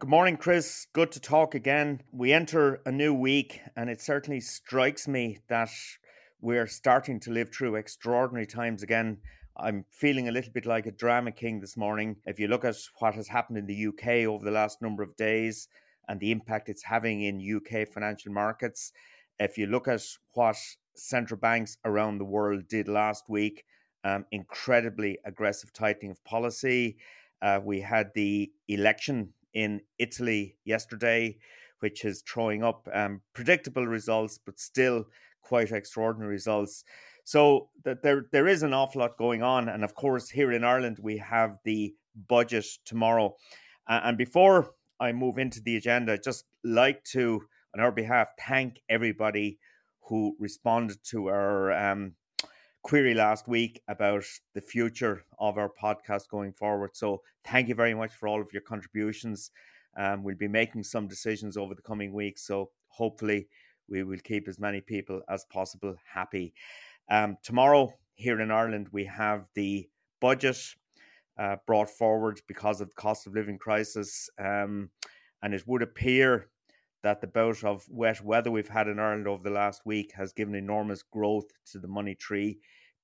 Good morning, Chris. Good to talk again. We enter a new week, and it certainly strikes me that we're starting to live through extraordinary times again. I'm feeling a little bit like a drama king this morning. If you look at what has happened in the UK over the last number of days and the impact it's having in UK financial markets, if you look at what central banks around the world did last week, um, incredibly aggressive tightening of policy. Uh, we had the election in Italy yesterday, which is throwing up um, predictable results, but still quite extraordinary results. So that there there is an awful lot going on, and of course here in Ireland we have the budget tomorrow. Uh, and before I move into the agenda, I'd just like to, on our behalf, thank everybody who responded to our um, query last week about the future of our podcast going forward. So thank you very much for all of your contributions. Um, we'll be making some decisions over the coming weeks. So hopefully we will keep as many people as possible happy. Um, tomorrow here in Ireland, we have the budget uh, brought forward because of the cost of living crisis. Um, and it would appear that the bout of wet weather we've had in Ireland over the last week has given enormous growth to the money tree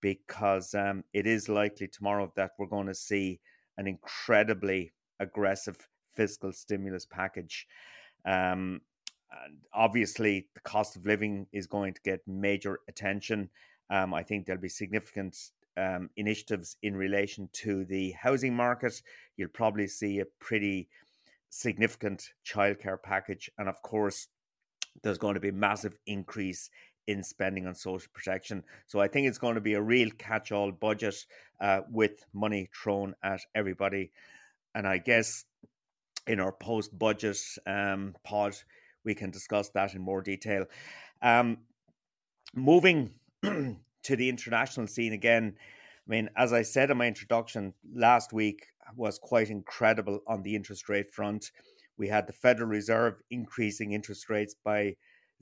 because um, it is likely tomorrow that we're going to see an incredibly aggressive fiscal stimulus package. Um, obviously, the cost of living is going to get major attention. Um, I think there'll be significant um, initiatives in relation to the housing market. You'll probably see a pretty significant childcare package. And of course, there's going to be a massive increase in spending on social protection. So I think it's going to be a real catch all budget uh, with money thrown at everybody. And I guess in our post budget um, pod, we can discuss that in more detail. Um, moving to the international scene again, I mean, as I said in my introduction, last week was quite incredible on the interest rate front. We had the Federal Reserve increasing interest rates by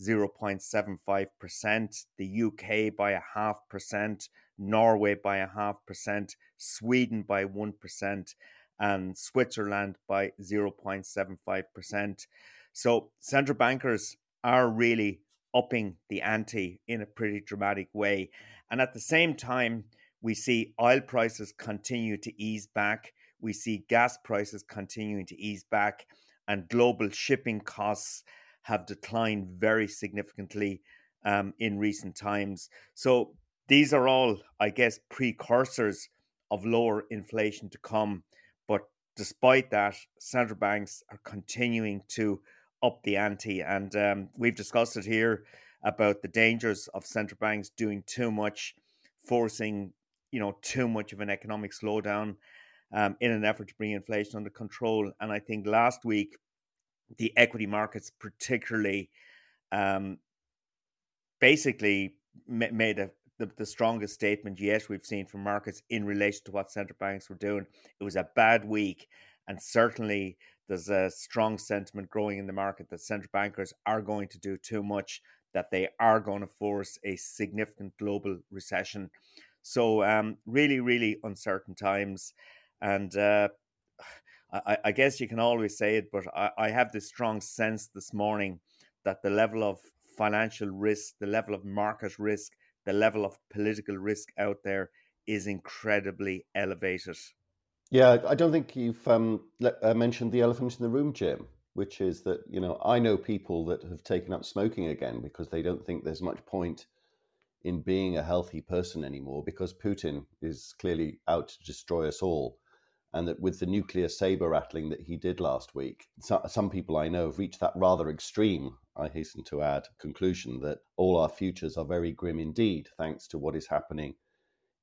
0.75%, the UK by a half percent, Norway by a half percent, Sweden by 1%, and Switzerland by 0.75%. So central bankers are really upping the ante in a pretty dramatic way. And at the same time, we see oil prices continue to ease back. We see gas prices continuing to ease back, and global shipping costs have declined very significantly um, in recent times. So these are all, I guess, precursors of lower inflation to come. But despite that, central banks are continuing to up the ante. And um, we've discussed it here about the dangers of central banks doing too much, forcing you know too much of an economic slowdown um, in an effort to bring inflation under control. And I think last week the equity markets, particularly, um, basically made a, the, the strongest statement yet we've seen from markets in relation to what central banks were doing. It was a bad week, and certainly there's a strong sentiment growing in the market that central bankers are going to do too much, that they are going to force a significant global recession. So, um, really, really uncertain times. And uh, I, I, guess you can always say it, but I, I have this strong sense this morning that the level of financial risk, the level of market risk, the level of political risk out there is incredibly elevated. Yeah, I don't think you've um, uh, mentioned the elephant in the room, Jim, which is that, you know, I know people that have taken up smoking again because they don't think there's much point in being a healthy person anymore because Putin is clearly out to destroy us all. And that with the nuclear saber rattling that he did last week, so, some people I know have reached that rather extreme, I hasten to add, conclusion that all our futures are very grim indeed, thanks to what is happening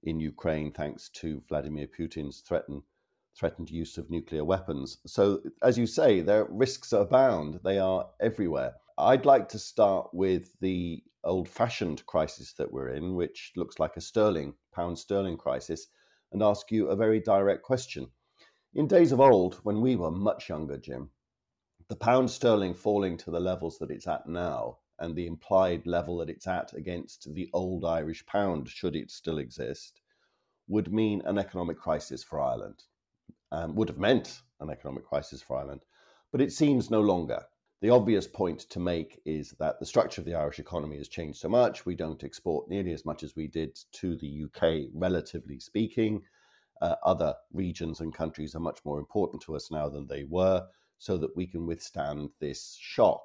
in Ukraine, thanks to Vladimir Putin's threatened threatened use of nuclear weapons. So, as you say, their risks abound. They are everywhere. I'd like to start with the old fashioned crisis that we're in, which looks like a sterling, pound sterling crisis, and ask you a very direct question. In days of old, when we were much younger, Jim, the pound sterling falling to the levels that it's at now and the implied level that it's at against the old Irish pound, should it still exist, would mean an economic crisis for Ireland. Um, would have meant an economic crisis for Ireland, but it seems no longer the obvious point to make is that the structure of the Irish economy has changed so much. We don't export nearly as much as we did to the UK, relatively speaking. Uh, other regions and countries are much more important to us now than they were, so that we can withstand this shock.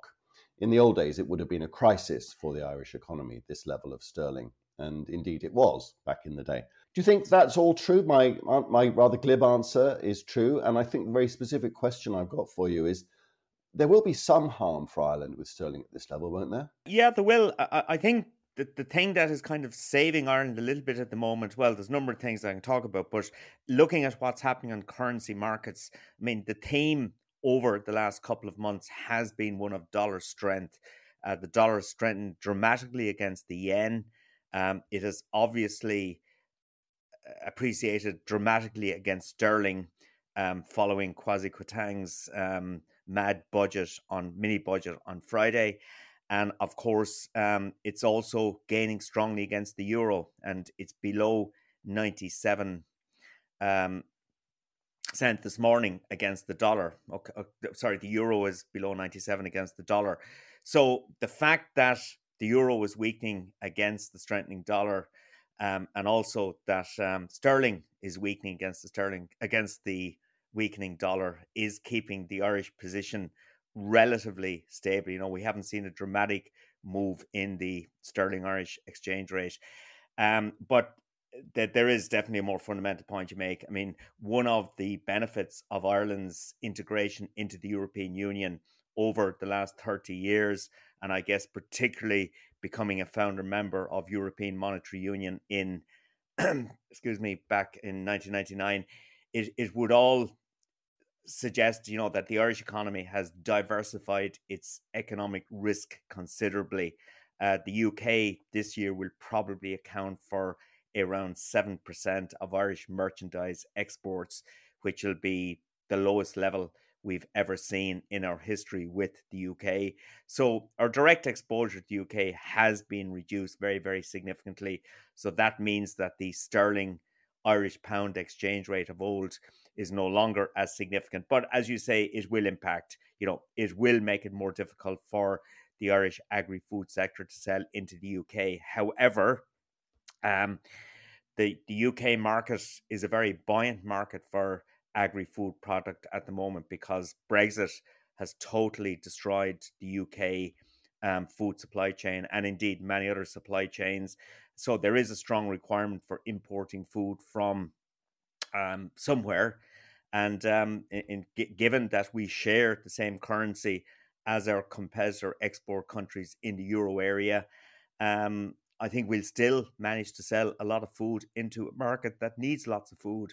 In the old days, it would have been a crisis for the Irish economy, this level of sterling. And indeed, it was back in the day. Do you think that's all true? My, my rather glib answer is true. And I think the very specific question I've got for you is there will be some harm for Ireland with sterling at this level, won't there? Yeah, there will. I, I think the, the thing that is kind of saving Ireland a little bit at the moment, well, there's a number of things I can talk about, but looking at what's happening on currency markets, I mean, the theme over the last couple of months has been one of dollar strength. Uh, the dollar strengthened dramatically against the yen. Um, it has obviously uh, appreciated dramatically against sterling um, following Kwasi Kwarteng's um, mad budget on mini budget on Friday. And of course, um, it's also gaining strongly against the euro, and it's below 97 um, cent this morning against the dollar. Okay, uh, sorry, the euro is below 97 against the dollar. So the fact that the euro is weakening against the strengthening dollar, um, and also that um, sterling is weakening against the sterling against the weakening dollar is keeping the Irish position relatively stable. You know, we haven't seen a dramatic move in the sterling Irish exchange rate. Um, but that there is definitely a more fundamental point you make. I mean, one of the benefits of Ireland's integration into the European Union over the last 30 years, and I guess particularly becoming a founder member of European Monetary Union in, excuse me, back in 1999, it, it would all suggest, you know, that the Irish economy has diversified its economic risk considerably. Uh, the UK this year will probably account for around 7% of Irish merchandise exports, which will be the lowest level we've ever seen in our history with the UK. So our direct exposure to the UK has been reduced very, very significantly. So that means that the sterling Irish pound exchange rate of old is no longer as significant. But as you say, it will impact, you know, it will make it more difficult for the Irish agri food sector to sell into the UK. However, um, the, the UK market is a very buoyant market for agri food product at the moment because Brexit has totally destroyed the UK um, food supply chain and indeed many other supply chains. So there is a strong requirement for importing food from um, somewhere. And um, in, in, given that we share the same currency as our competitor export countries in the euro area, um, I think we'll still manage to sell a lot of food into a market that needs lots of food.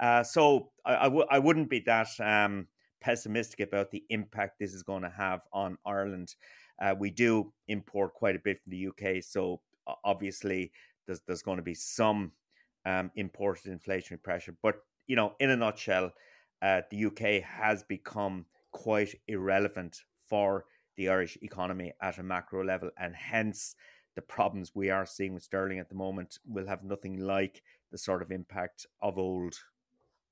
Uh, so I I, w- I wouldn't be that um, pessimistic about the impact this is going to have on Ireland. Uh, we do import quite a bit from the UK, so obviously there's, there's going to be some um, imported inflationary pressure. But you know, in a nutshell, uh, the UK has become quite irrelevant for the Irish economy at a macro level, and hence the problems we are seeing with sterling at the moment will have nothing like the sort of impact of old.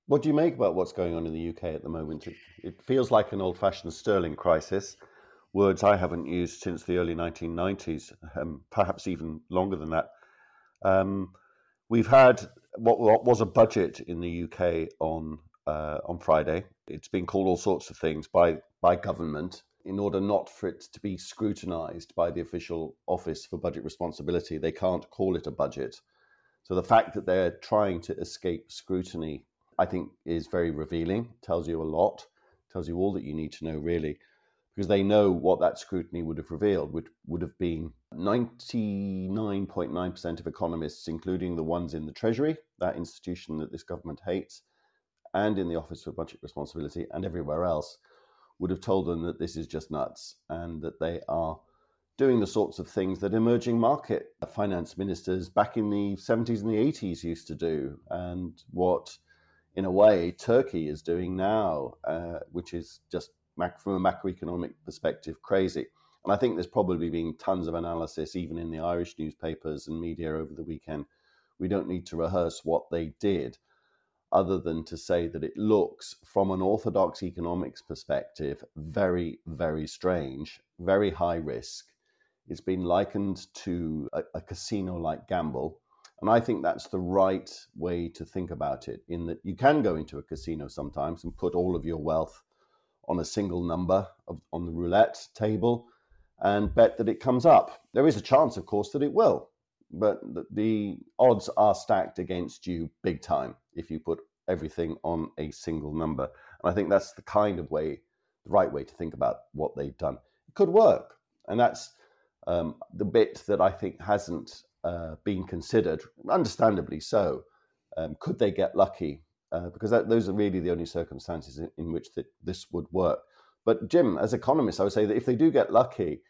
What do you make about what's going on in the UK at the moment? It, it feels like an old fashioned sterling crisis, words I haven't used since the early 1990s, um, perhaps even longer than that. Um, we've had what, what, was a budget in the UK on uh, on Friday. It's been called all sorts of things by by government in order not for it to be scrutinized by the official office for budget responsibility. They can't call it a budget. So the fact that they're trying to escape scrutiny, I think, is very revealing. Tells you a lot. Tells you all that you need to know, really, because they know what that scrutiny would have revealed. which would have been 99.9% of economists, including the ones in the Treasury, that institution that this government hates, and in the Office for Budget Responsibility, and everywhere else, would have told them that this is just nuts and that they are doing the sorts of things that emerging market finance ministers back in the 70s and the 80s used to do, and what, in a way, Turkey is doing now, uh, which is just from a macroeconomic perspective crazy. And I think there's probably been tons of analysis, even in the Irish newspapers and media over the weekend. We don't need to rehearse what they did other than to say that it looks, from an orthodox economics perspective, very, very strange, very high risk. It's been likened to a, a casino like gamble. And I think that's the right way to think about it, in that you can go into a casino sometimes and put all of your wealth on a single number of, on the roulette table and bet that it comes up. There is a chance, of course, that it will but the odds are stacked against you big time if you put everything on a single number. And I think that's the kind of way, the right way to think about what they've done. It could work. And that's um, the bit that I think hasn't uh, been considered, understandably so. Um, could they get lucky? Uh, because that, those are really the only circumstances in, in which this would work. But Jim, as economist, I would say that if they do get lucky,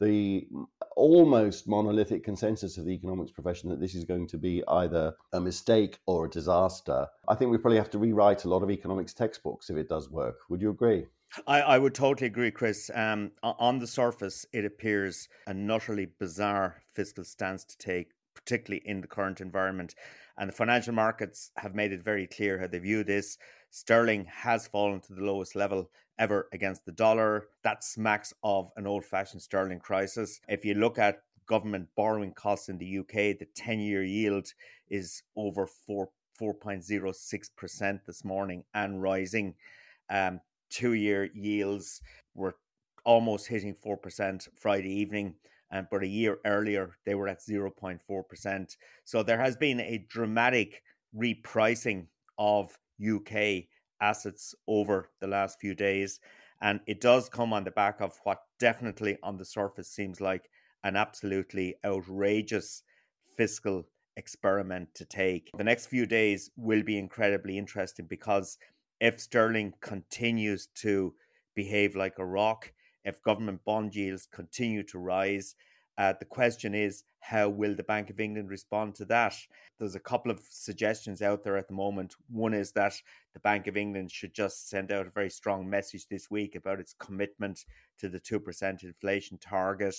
the almost monolithic consensus of the economics profession that this is going to be either a mistake or a disaster. I think we probably have to rewrite a lot of economics textbooks if it does work. Would you agree? I, I would totally agree, Chris. Um, on the surface, it appears an utterly bizarre fiscal stance to take, particularly in the current environment. And the financial markets have made it very clear how they view this. Sterling has fallen to the lowest level ever against the dollar. That smacks of an old fashioned sterling crisis. If you look at government borrowing costs in the UK, the 10 year yield is over 4, 4.06% this morning and rising. Um, two year yields were almost hitting 4% Friday evening. Um, but a year earlier, they were at 0.4%. So there has been a dramatic repricing of UK assets over the last few days. And it does come on the back of what definitely on the surface seems like an absolutely outrageous fiscal experiment to take. The next few days will be incredibly interesting because if sterling continues to behave like a rock, if government bond yields continue to rise, uh, the question is, how will the Bank of England respond to that? There's a couple of suggestions out there at the moment. One is that the Bank of England should just send out a very strong message this week about its commitment to the 2% inflation target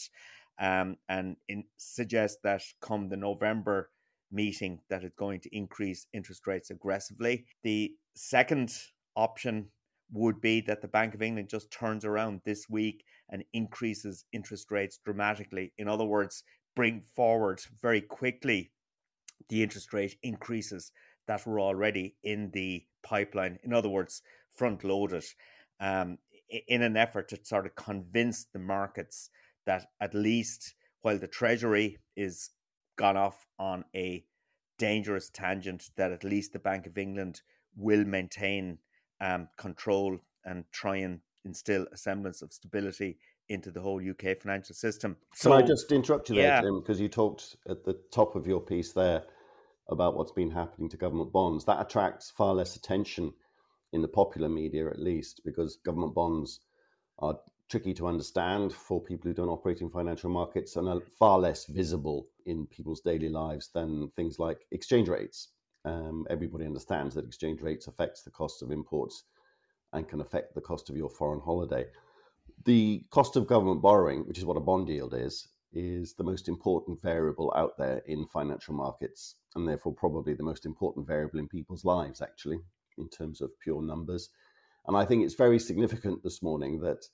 um, and in, suggest that come the November meeting that it's going to increase interest rates aggressively. The second option would be that the Bank of England just turns around this week and increases interest rates dramatically. In other words, bring forward very quickly the interest rate increases that were already in the pipeline. In other words, front loaded um, in an effort to sort of convince the markets that at least while the Treasury is gone off on a dangerous tangent that at least the Bank of England will maintain um, control and try and instill a semblance of stability into the whole UK financial system. So Can I just interrupt you there, yeah. Jim, because you talked at the top of your piece there about what's been happening to government bonds. That attracts far less attention in the popular media, at least, because government bonds are tricky to understand for people who don't operate in financial markets and are far less visible in people's daily lives than things like exchange rates. Um, everybody understands that exchange rates affects the cost of imports and can affect the cost of your foreign holiday. The cost of government borrowing, which is what a bond yield is, is the most important variable out there in financial markets, and therefore probably the most important variable in people's lives, actually, in terms of pure numbers. And I think it's very significant this morning that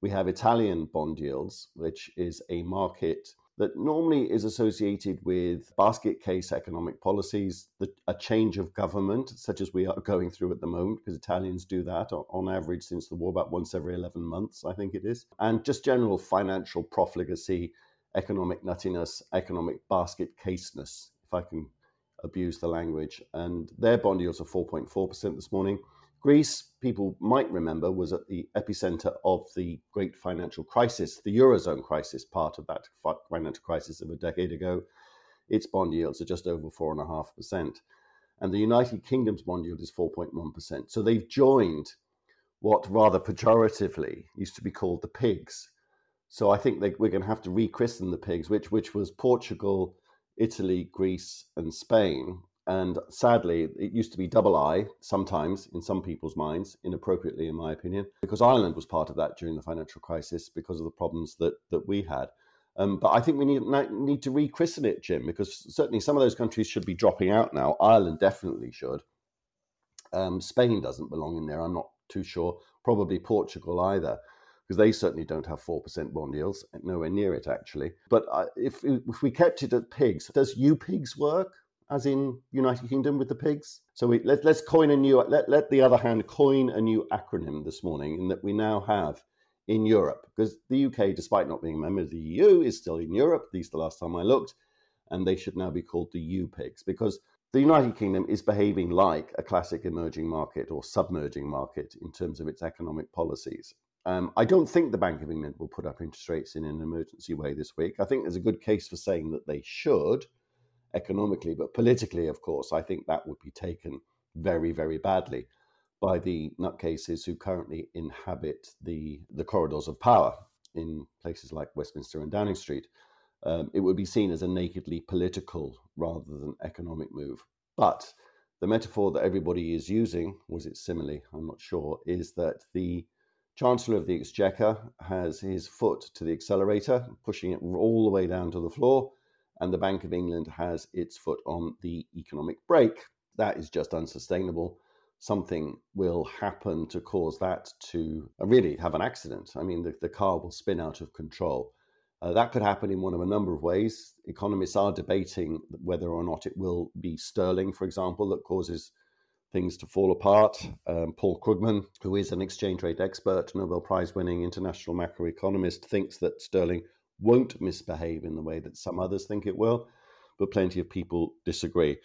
we have Italian bond yields, which is a market that normally is associated with basket case economic policies, the, a change of government, such as we are going through at the moment, because Italians do that on average since the war, about once every 11 months, I think it is, and just general financial profligacy, economic nuttiness, economic basket caseness, if I can abuse the language. And their bond yields are 4.4% this morning. Greece, people might remember, was at the epicenter of the great financial crisis, the Eurozone crisis, part of that financial crisis of a decade ago. Its bond yields are just over 4.5%. And the United Kingdom's bond yield is 4.1%. So they've joined what rather pejoratively used to be called the pigs. So I think we're going to have to rechristen the pigs, which, which was Portugal, Italy, Greece, and Spain. And sadly, it used to be double I sometimes in some people's minds, inappropriately, in my opinion, because Ireland was part of that during the financial crisis because of the problems that, that we had. Um, but I think we need need to rechristen it, Jim, because certainly some of those countries should be dropping out now. Ireland definitely should. Um, Spain doesn't belong in there. I'm not too sure. Probably Portugal either, because they certainly don't have four percent bond yields. Nowhere near it, actually. But uh, if if we kept it at pigs, does you pigs work? As in United Kingdom with the pigs. So we, let, let's coin a new, let, let the other hand coin a new acronym this morning in that we now have in Europe, because the UK, despite not being a member of the EU, is still in Europe, at least the last time I looked, and they should now be called the U pigs, because the United Kingdom is behaving like a classic emerging market or submerging market in terms of its economic policies. Um, I don't think the Bank of England will put up interest rates in an emergency way this week. I think there's a good case for saying that they should economically, but politically, of course, I think that would be taken very, very badly by the nutcases who currently inhabit the, the corridors of power in places like Westminster and Downing Street. Um, it would be seen as a nakedly political rather than economic move. But the metaphor that everybody is using, was it simile? I'm not sure, is that the Chancellor of the Exchequer has his foot to the accelerator, pushing it all the way down to the floor, and the Bank of England has its foot on the economic brake. That is just unsustainable. Something will happen to cause that to uh, really have an accident. I mean, the, the car will spin out of control. Uh, that could happen in one of a number of ways. Economists are debating whether or not it will be sterling, for example, that causes things to fall apart. Um, Paul Krugman, who is an exchange rate expert, Nobel Prize winning international macroeconomist, thinks that sterling won't misbehave in the way that some others think it will, but plenty of people disagree.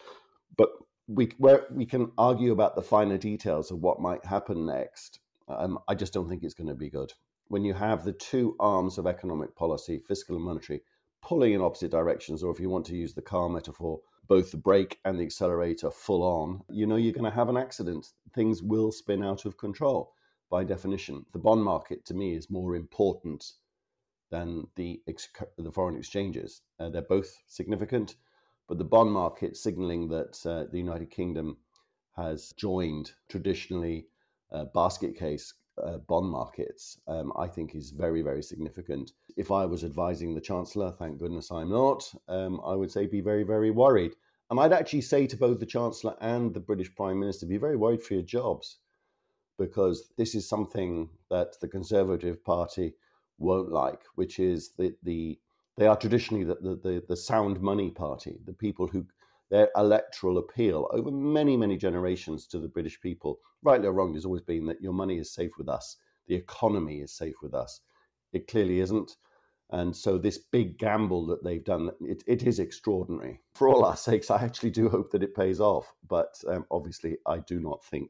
But we we can argue about the finer details of what might happen next. Um, I just don't think it's going to be good. When you have the two arms of economic policy, fiscal and monetary, pulling in opposite directions, or if you want to use the car metaphor, both the brake and the accelerator full on, you know you're going to have an accident. Things will spin out of control by definition. The bond market, to me, is more important than the, ex- the foreign exchanges. Uh, they're both significant, but the bond market signaling that uh, the United Kingdom has joined traditionally uh, basket case uh, bond markets, um, I think is very, very significant. If I was advising the Chancellor, thank goodness I'm not, um, I would say be very, very worried. And I'd actually say to both the Chancellor and the British Prime Minister, be very worried for your jobs, because this is something that the Conservative Party won't like, which is the, the they are traditionally the, the, the sound money party, the people who their electoral appeal over many, many generations to the British people, rightly or wrongly, has always been that your money is safe with us, the economy is safe with us. It clearly isn't. And so this big gamble that they've done, it, it is extraordinary. For all our sakes, I actually do hope that it pays off. But um, obviously, I do not think.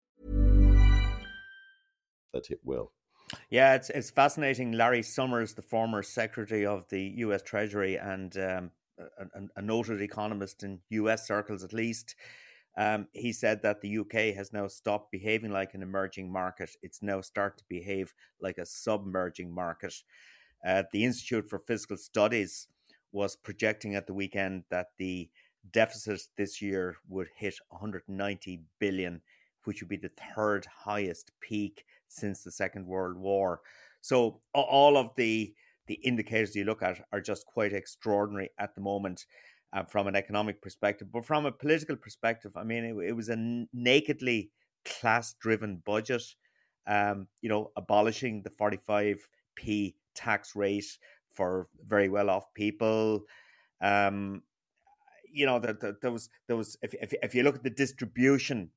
That it will. Yeah, it's it's fascinating. Larry Summers, the former Secretary of the U.S. Treasury and um, a, a noted economist in U.S. circles, at least, um, he said that the UK has now stopped behaving like an emerging market. It's now starting to behave like a submerging market. Uh, the Institute for Fiscal Studies was projecting at the weekend that the deficit this year would hit 190 billion, which would be the third highest peak since the Second World War. So all of the the indicators you look at are just quite extraordinary at the moment uh, from an economic perspective. But from a political perspective, I mean, it, it was a nakedly class driven budget. Um, you know, abolishing the 45p tax rate for very well off people. Um, you know, that the, there was there was if, if if you look at the distribution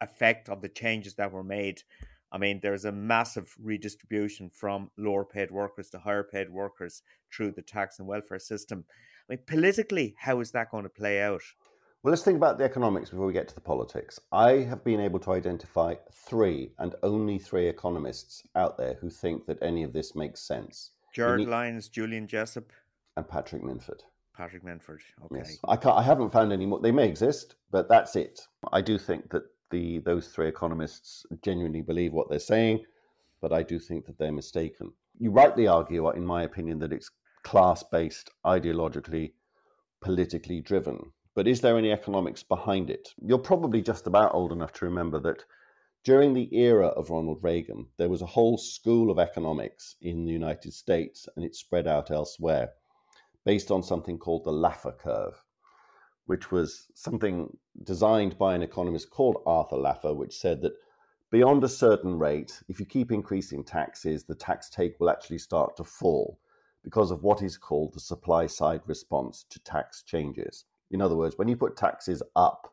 effect of the changes that were made, I mean, there's a massive redistribution from lower paid workers to higher paid workers through the tax and welfare system. I mean, politically, how is that going to play out? Well, let's think about the economics before we get to the politics. I have been able to identify three and only three economists out there who think that any of this makes sense. Gerard need... Lyons, Julian Jessop, and Patrick Minford. Patrick Minford. Okay. Yes. I, can't, I haven't found any more. They may exist, but that's it. I do think that the those three economists genuinely believe what they're saying, but I do think that they're mistaken. You rightly argue, in my opinion, that it's class based, ideologically, politically driven. But is there any economics behind it? You're probably just about old enough to remember that during the era of Ronald Reagan, there was a whole school of economics in the United States and it spread out elsewhere based on something called the Laffer curve, which was something designed by an economist called Arthur Laffer, which said that beyond a certain rate, if you keep increasing taxes, the tax take will actually start to fall because of what is called the supply side response to tax changes. In other words, when you put taxes up,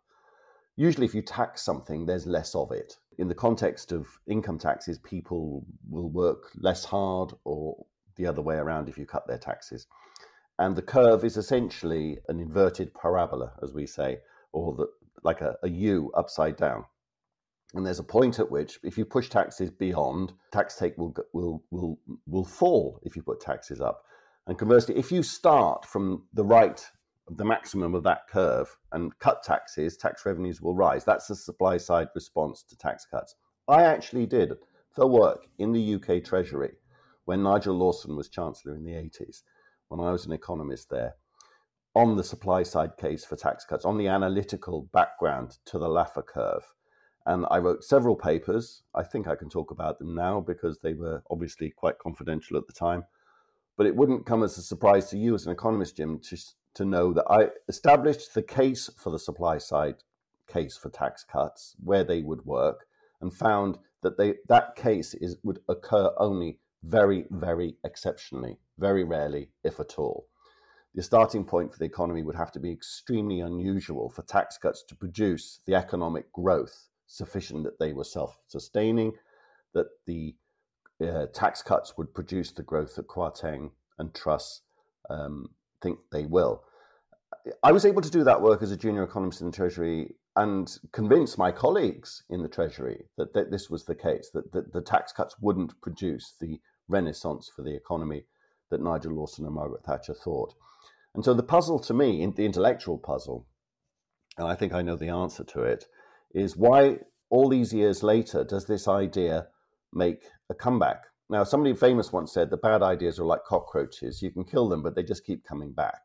usually if you tax something, there's less of it. In the context of income taxes, people will work less hard or the other way around if you cut their taxes. And the curve is essentially an inverted parabola, as we say, or the, like a, a U upside down. And there's a point at which, if you push taxes beyond, tax take will will will will fall if you put taxes up. And conversely, if you start from the right the maximum of that curve and cut taxes, tax revenues will rise. That's the supply side response to tax cuts. I actually did the work in the UK Treasury when Nigel Lawson was Chancellor in the 80s, when I was an economist there, on the supply side case for tax cuts, on the analytical background to the Laffer curve. And I wrote several papers. I think I can talk about them now because they were obviously quite confidential at the time. But it wouldn't come as a surprise to you as an economist, Jim, to, to know that I established the case for the supply side case for tax cuts, where they would work, and found that they, that case is, would occur only very, very exceptionally, very rarely, if at all. The starting point for the economy would have to be extremely unusual for tax cuts to produce the economic growth sufficient that they were self sustaining, that the uh, tax cuts would produce the growth that Kwarteng and Truss um, think they will. I was able to do that work as a junior economist in the Treasury and convince my colleagues in the Treasury that, that this was the case, that, that the tax cuts wouldn't produce the renaissance for the economy that Nigel Lawson and Margaret Thatcher thought. And so the puzzle to me, the intellectual puzzle, and I think I know the answer to it, is why all these years later does this idea make a comeback? Now, somebody famous once said the bad ideas are like cockroaches. You can kill them, but they just keep coming back.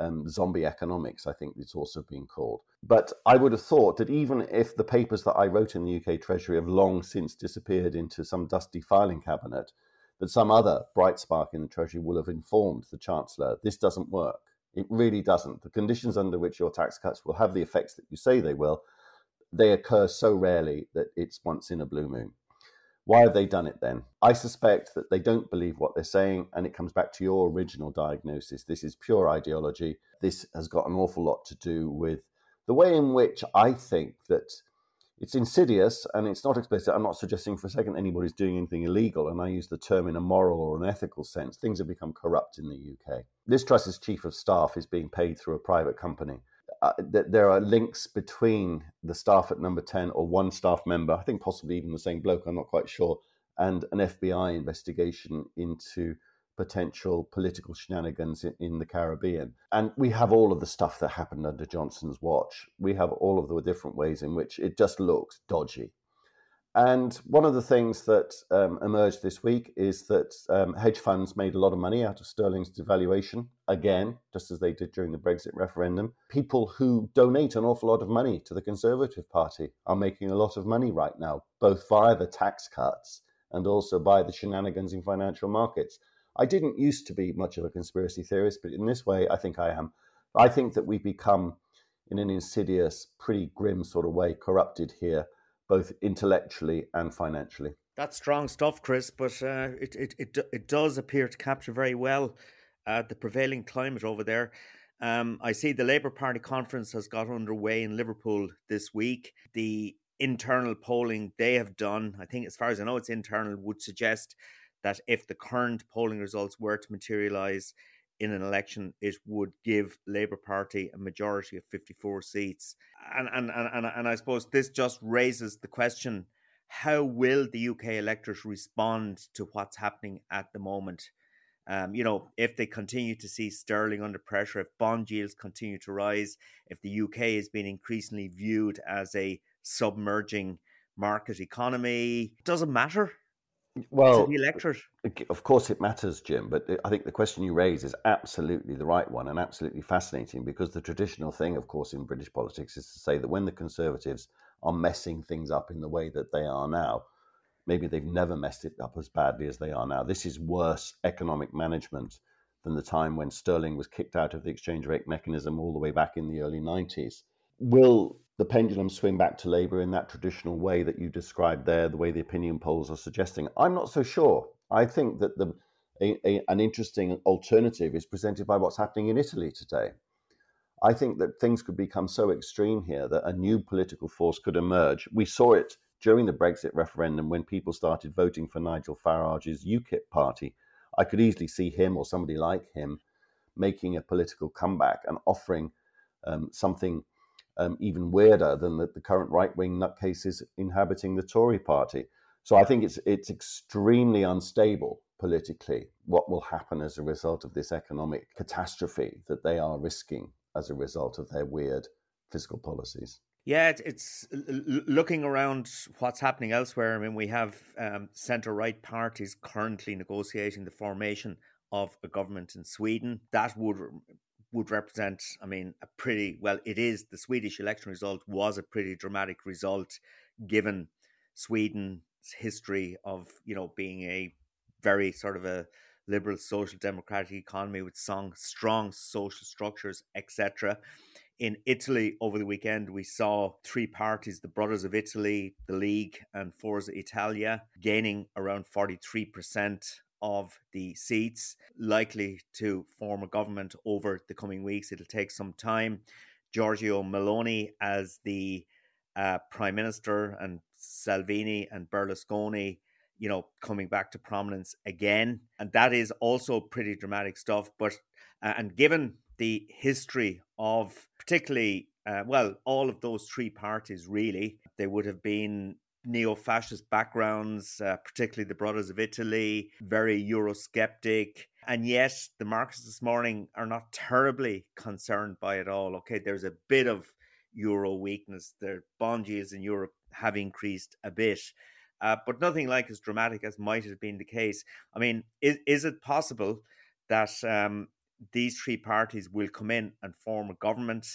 Um, zombie economics, I think it's also been called. But I would have thought that even if the papers that I wrote in the UK Treasury have long since disappeared into some dusty filing cabinet, that some other bright spark in the Treasury will have informed the Chancellor this doesn't work. It really doesn't. The conditions under which your tax cuts will have the effects that you say they will, they occur so rarely that it's once in a blue moon. Why have they done it then? I suspect that they don't believe what they're saying, and it comes back to your original diagnosis. This is pure ideology. This has got an awful lot to do with the way in which I think that it's insidious and it's not explicit. I'm not suggesting for a second anybody's doing anything illegal, and I use the term in a moral or an ethical sense. Things have become corrupt in the UK. This Truss's chief of staff is being paid through a private company. Uh, there are links between the staff at number 10 or one staff member, I think possibly even the same bloke, I'm not quite sure, and an FBI investigation into potential political shenanigans in, the Caribbean. And we have all of the stuff that happened under Johnson's watch. We have all of the different ways in which it just looks dodgy. And one of the things that um, emerged this week is that um, hedge funds made a lot of money out of sterling's devaluation, again, just as they did during the Brexit referendum. People who donate an awful lot of money to the Conservative Party are making a lot of money right now, both via the tax cuts and also by the shenanigans in financial markets. I didn't used to be much of a conspiracy theorist, but in this way, I think I am. I think that we've become, in an insidious, pretty grim sort of way, corrupted here both intellectually and financially. That's strong stuff, Chris, but uh, it, it, it, it does appear to capture very well uh, the prevailing climate over there. Um, I see the Labour Party conference has got underway in Liverpool this week. The internal polling they have done, I think, as far as I know, it's internal, would suggest that if the current polling results were to materialise, in an election, it would give Labour Party a majority of 54 seats. And, and, and, and, I suppose this just raises the question how will the UK electorate respond to what's happening at the moment? Um, you know, if they continue to see sterling under pressure, if bond yields continue to rise, if the UK is being increasingly viewed as a submerging market economy, it doesn't matter well, the electorate. Of course, it matters, Jim. But I think the question you raise is absolutely the right one and absolutely fascinating because the traditional thing, of course, in British politics is to say that when the Conservatives are messing things up in the way that they are now, maybe they've never messed it up as badly as they are now. This is worse economic management than the time when sterling was kicked out of the exchange rate mechanism all the way back in the early 90s. Will the pendulum swing back to Labour in that traditional way that you described there, the way the opinion polls are suggesting? I'm not so sure. I think that the a, a, an interesting alternative is presented by what's happening in Italy today. I think that things could become so extreme here that a new political force could emerge. We saw it during the Brexit referendum when people started voting for Nigel Farage's UKIP party. I could easily see him or somebody like him making a political comeback and offering um, something um, even weirder than the, the current right wing nutcases inhabiting the Tory party. So I think it's it's extremely unstable politically what will happen as a result of this economic catastrophe that they are risking as a result of their weird fiscal policies. Yeah, it's, looking around what's happening elsewhere. I mean, we have um, centre right parties currently negotiating the formation of a government in Sweden. That would would represent, I mean, a pretty well, it is the Swedish election result was a pretty dramatic result given Sweden's history of, you know, being a very sort of a liberal social democratic economy with strong, strong social structures, etc. In Italy over the weekend, we saw three parties, the Brothers of Italy, the League, and Forza Italia, gaining around 43% of the seats, likely to form a government over the coming weeks. It'll take some time. Giorgia Meloni as the uh, prime minister and Salvini and Berlusconi, you know, coming back to prominence again, and that is also pretty dramatic stuff. But uh, and given the history of particularly uh, well, all of those three parties really, they would have been neo fascist backgrounds, uh, particularly the Brothers of Italy, very Eurosceptic. And yet, the markets this morning are not terribly concerned by it all. Okay, there's a bit of euro weakness. The bond yields in Europe have increased a bit, uh, but nothing like as dramatic as might have been the case. I mean, is, is it possible that um, these three parties will come in and form a government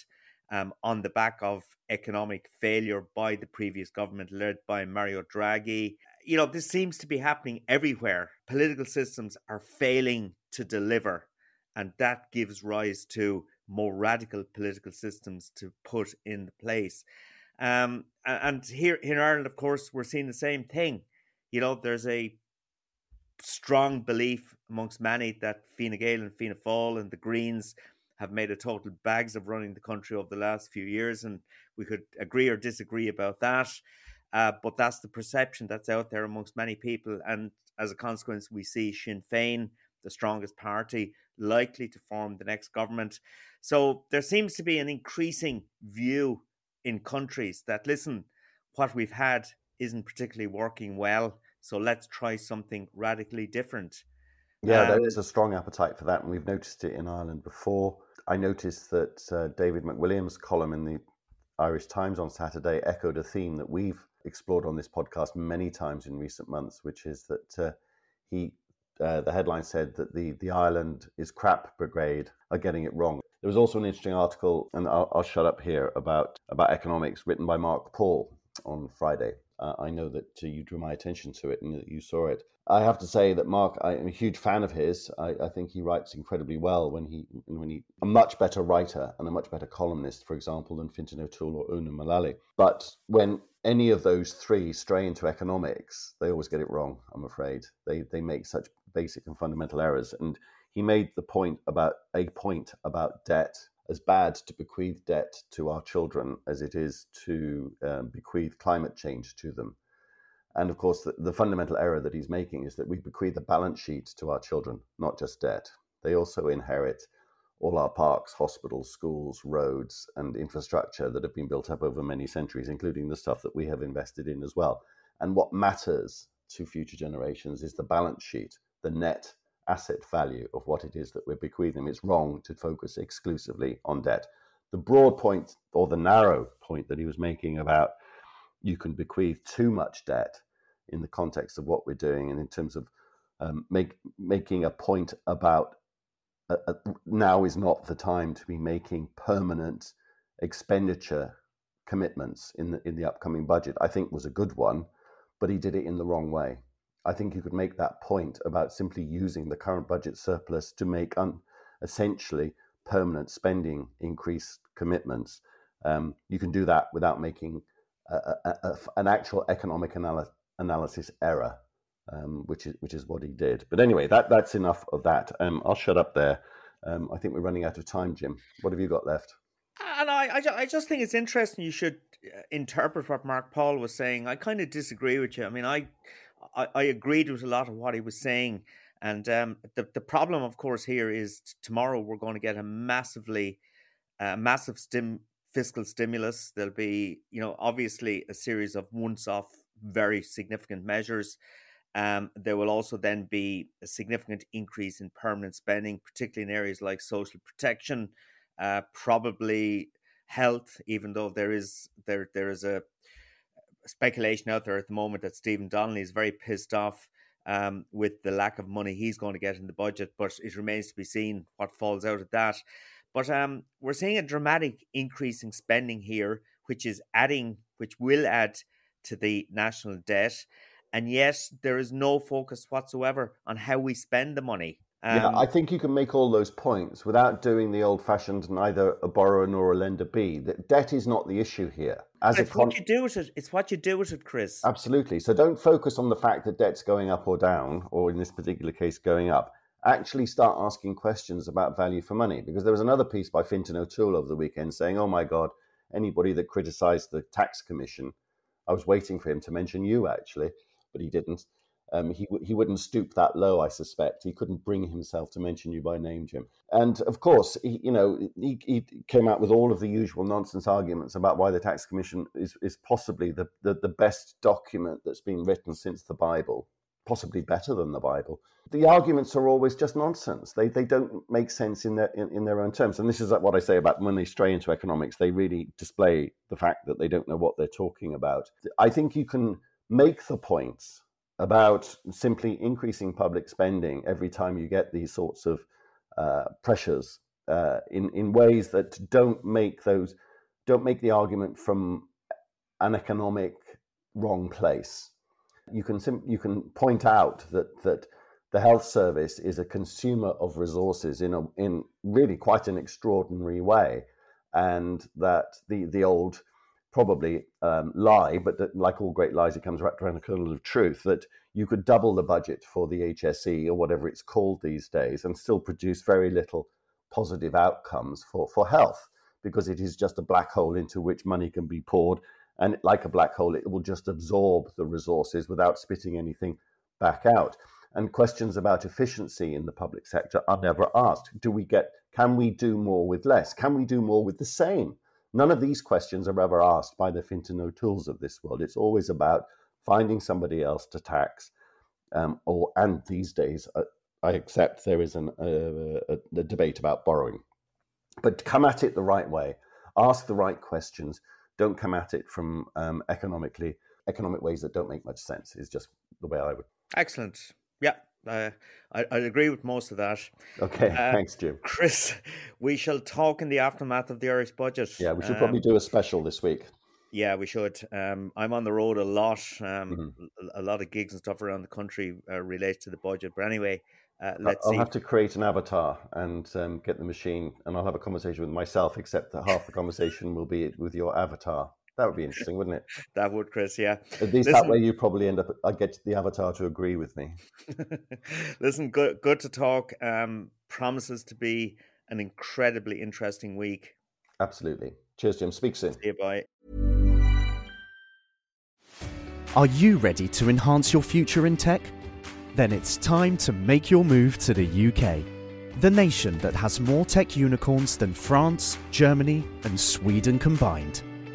um, on the back of economic failure by the previous government led by Mario Draghi? You know, this seems to be happening everywhere. Political systems are failing to deliver, and that gives rise to more radical political systems to put in place. Um, and here, in Ireland, of course, we're seeing the same thing. You know, there's a strong belief amongst many that Fine Gael and Fianna Fáil and the Greens have made a total bags of running the country over the last few years, and we could agree or disagree about that. Uh, but that's the perception that's out there amongst many people, and as a consequence, we see Sinn Féin, the strongest party, likely to form the next government. So there seems to be an increasing view in countries that listen, what we've had isn't particularly working well, so let's try something radically different. Yeah, um, there is a strong appetite for that, and we've noticed it in Ireland before. I noticed that uh, David McWilliams' column in the Irish Times on Saturday echoed a theme that we've explored on this podcast many times in recent months, which is that uh, he, uh, the headline said that the the Ireland is crap brigade are getting it wrong. There was also an interesting article, and I'll, I'll shut up here about about economics, written by Mark Paul on Friday. Uh, I know that uh, you drew my attention to it and that you saw it. I have to say that Mark, I am a huge fan of his. I, I, think he writes incredibly well when he when he a much better writer and a much better columnist, for example, than Fintan O'Toole or Una Mullally. But when any of those three stray into economics, they always get it wrong. I'm afraid they they make such basic and fundamental errors. And he made the point about a point about debt as bad to bequeath debt to our children as it is to um, bequeath climate change to them. And of course, the, the, fundamental error that he's making is that we bequeath a balance sheet to our children, not just debt. They also inherit all our parks, hospitals, schools, roads, and infrastructure that have been built up over many centuries, including the stuff that we have invested in as well. And what matters to future generations is the balance sheet, the net asset value of what it is that we're bequeathing. It's wrong to focus exclusively on debt. The broad point or the narrow point that he was making about you can bequeath too much debt in the context of what we're doing and in terms of um, make, making a point about uh, uh, now is not the time to be making permanent expenditure commitments in the in the upcoming budget. I think was a good one, but he did it in the wrong way. I think you could make that point about simply using the current budget surplus to make un- essentially permanent spending increase commitments. Um, you can do that without making a, a, a, an actual economic anal- analysis error, um, which is which is what he did. But anyway, that that's enough of that. Um, I'll shut up there. Um, I think we're running out of time, Jim. What have you got left? And I, I, I just think it's interesting. You should uh, interpret what Mark Paul was saying. I kind of disagree with you. I mean, I I, I agreed with a lot of what he was saying. And um, the the problem, of course, here is tomorrow we're going to get a massively, uh, massive stim fiscal stimulus. There'll be, you know, obviously a series of once-off, very significant measures. Um, there will also then be a significant increase in permanent spending, particularly in areas like social protection, uh, probably health. Even though there is there there is a speculation out there at the moment that Stephen Donnelly is very pissed off um, with the lack of money he's going to get in the budget, but it remains to be seen what falls out of that. But um, we're seeing a dramatic increase in spending here, which is adding, which will add to the national debt. And yet, there is no focus whatsoever on how we spend the money. Um, yeah, I think you can make all those points without doing the old-fashioned neither a borrower nor a lender be. That debt is not the issue here. As it's con- what you do with it. It's what you do with it, Chris. Absolutely. So don't focus on the fact that debt's going up or down, or in this particular case, going up. Actually, start asking questions about value for money. Because there was another piece by Fintan O'Toole over the weekend saying, "Oh my God, anybody that criticised the tax commission." I was waiting for him to mention you actually, but he didn't. Um, he he wouldn't stoop that low, I suspect. He couldn't bring himself to mention you by name, Jim. And of course, he, you know, he, he came out with all of the usual nonsense arguments about why the tax commission is is possibly the, the, the best document that's been written since the Bible, possibly better than the Bible. The arguments are always just nonsense. They they don't make sense in their in, in their own terms. And this is what I say about when they stray into economics. They really display the fact that they don't know what they're talking about. I think you can make the points about simply increasing public spending every time you get these sorts of uh, pressures uh, in in ways that don't make those don't make the argument from an economic wrong place. You can sim- you can point out that that the health service is a consumer of resources in a in really quite an extraordinary way, and that the the old probably um, lie, but that, like all great lies, it comes wrapped around a kernel of truth that you could double the budget for the HSE or whatever it's called these days and still produce very little positive outcomes for, for health because it is just a black hole into which money can be poured. And like a black hole, it will just absorb the resources without spitting anything back out. And questions about efficiency in the public sector are never asked. Do we get, can we do more with less? Can we do more with the same? None of these questions are ever asked by the Fintan O'Tooles of this world. It's always about finding somebody else to tax. Um, or and these days, uh, I accept there is an, uh, a, a debate about borrowing, but come at it the right way. Ask the right questions. Don't come at it from um, economically economic ways that don't make much sense. Is just the way I would. Excellent. Yeah, uh, I, I agree with most of that. Okay, uh, thanks, Jim. Chris, we shall talk in the aftermath of the Irish budget. Yeah, we should um, probably do a special this week. Yeah, we should. Um, I'm on the road a lot. Um, mm-hmm. A lot of gigs and stuff around the country uh, relate to the budget. But anyway, uh, let's I'll see. have to create an avatar and um, get the machine, and I'll have a conversation with myself. Except that half the conversation will be with your avatar. That would be interesting, wouldn't it? that would, Chris. Yeah. At least Listen, that way, you probably end up. I get the avatar to agree with me. Listen, good, good to talk. Um, promises to be an incredibly interesting week. Absolutely. Cheers, Jim. Speak soon. See you. Bye. Are you ready to enhance your future in tech? Then it's time to make your move to the UK, the nation that has more tech unicorns than France, Germany, and Sweden combined.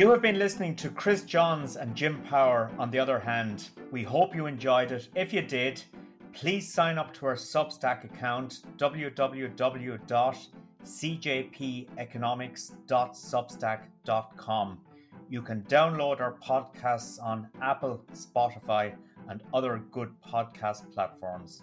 You have been listening to Chris Johns and Jim Power on the other hand. We hope you enjoyed it. If you did, please sign up to our Substack account www.cjpeconomics.substack.com. You can download our podcasts on Apple, Spotify, and other good podcast platforms.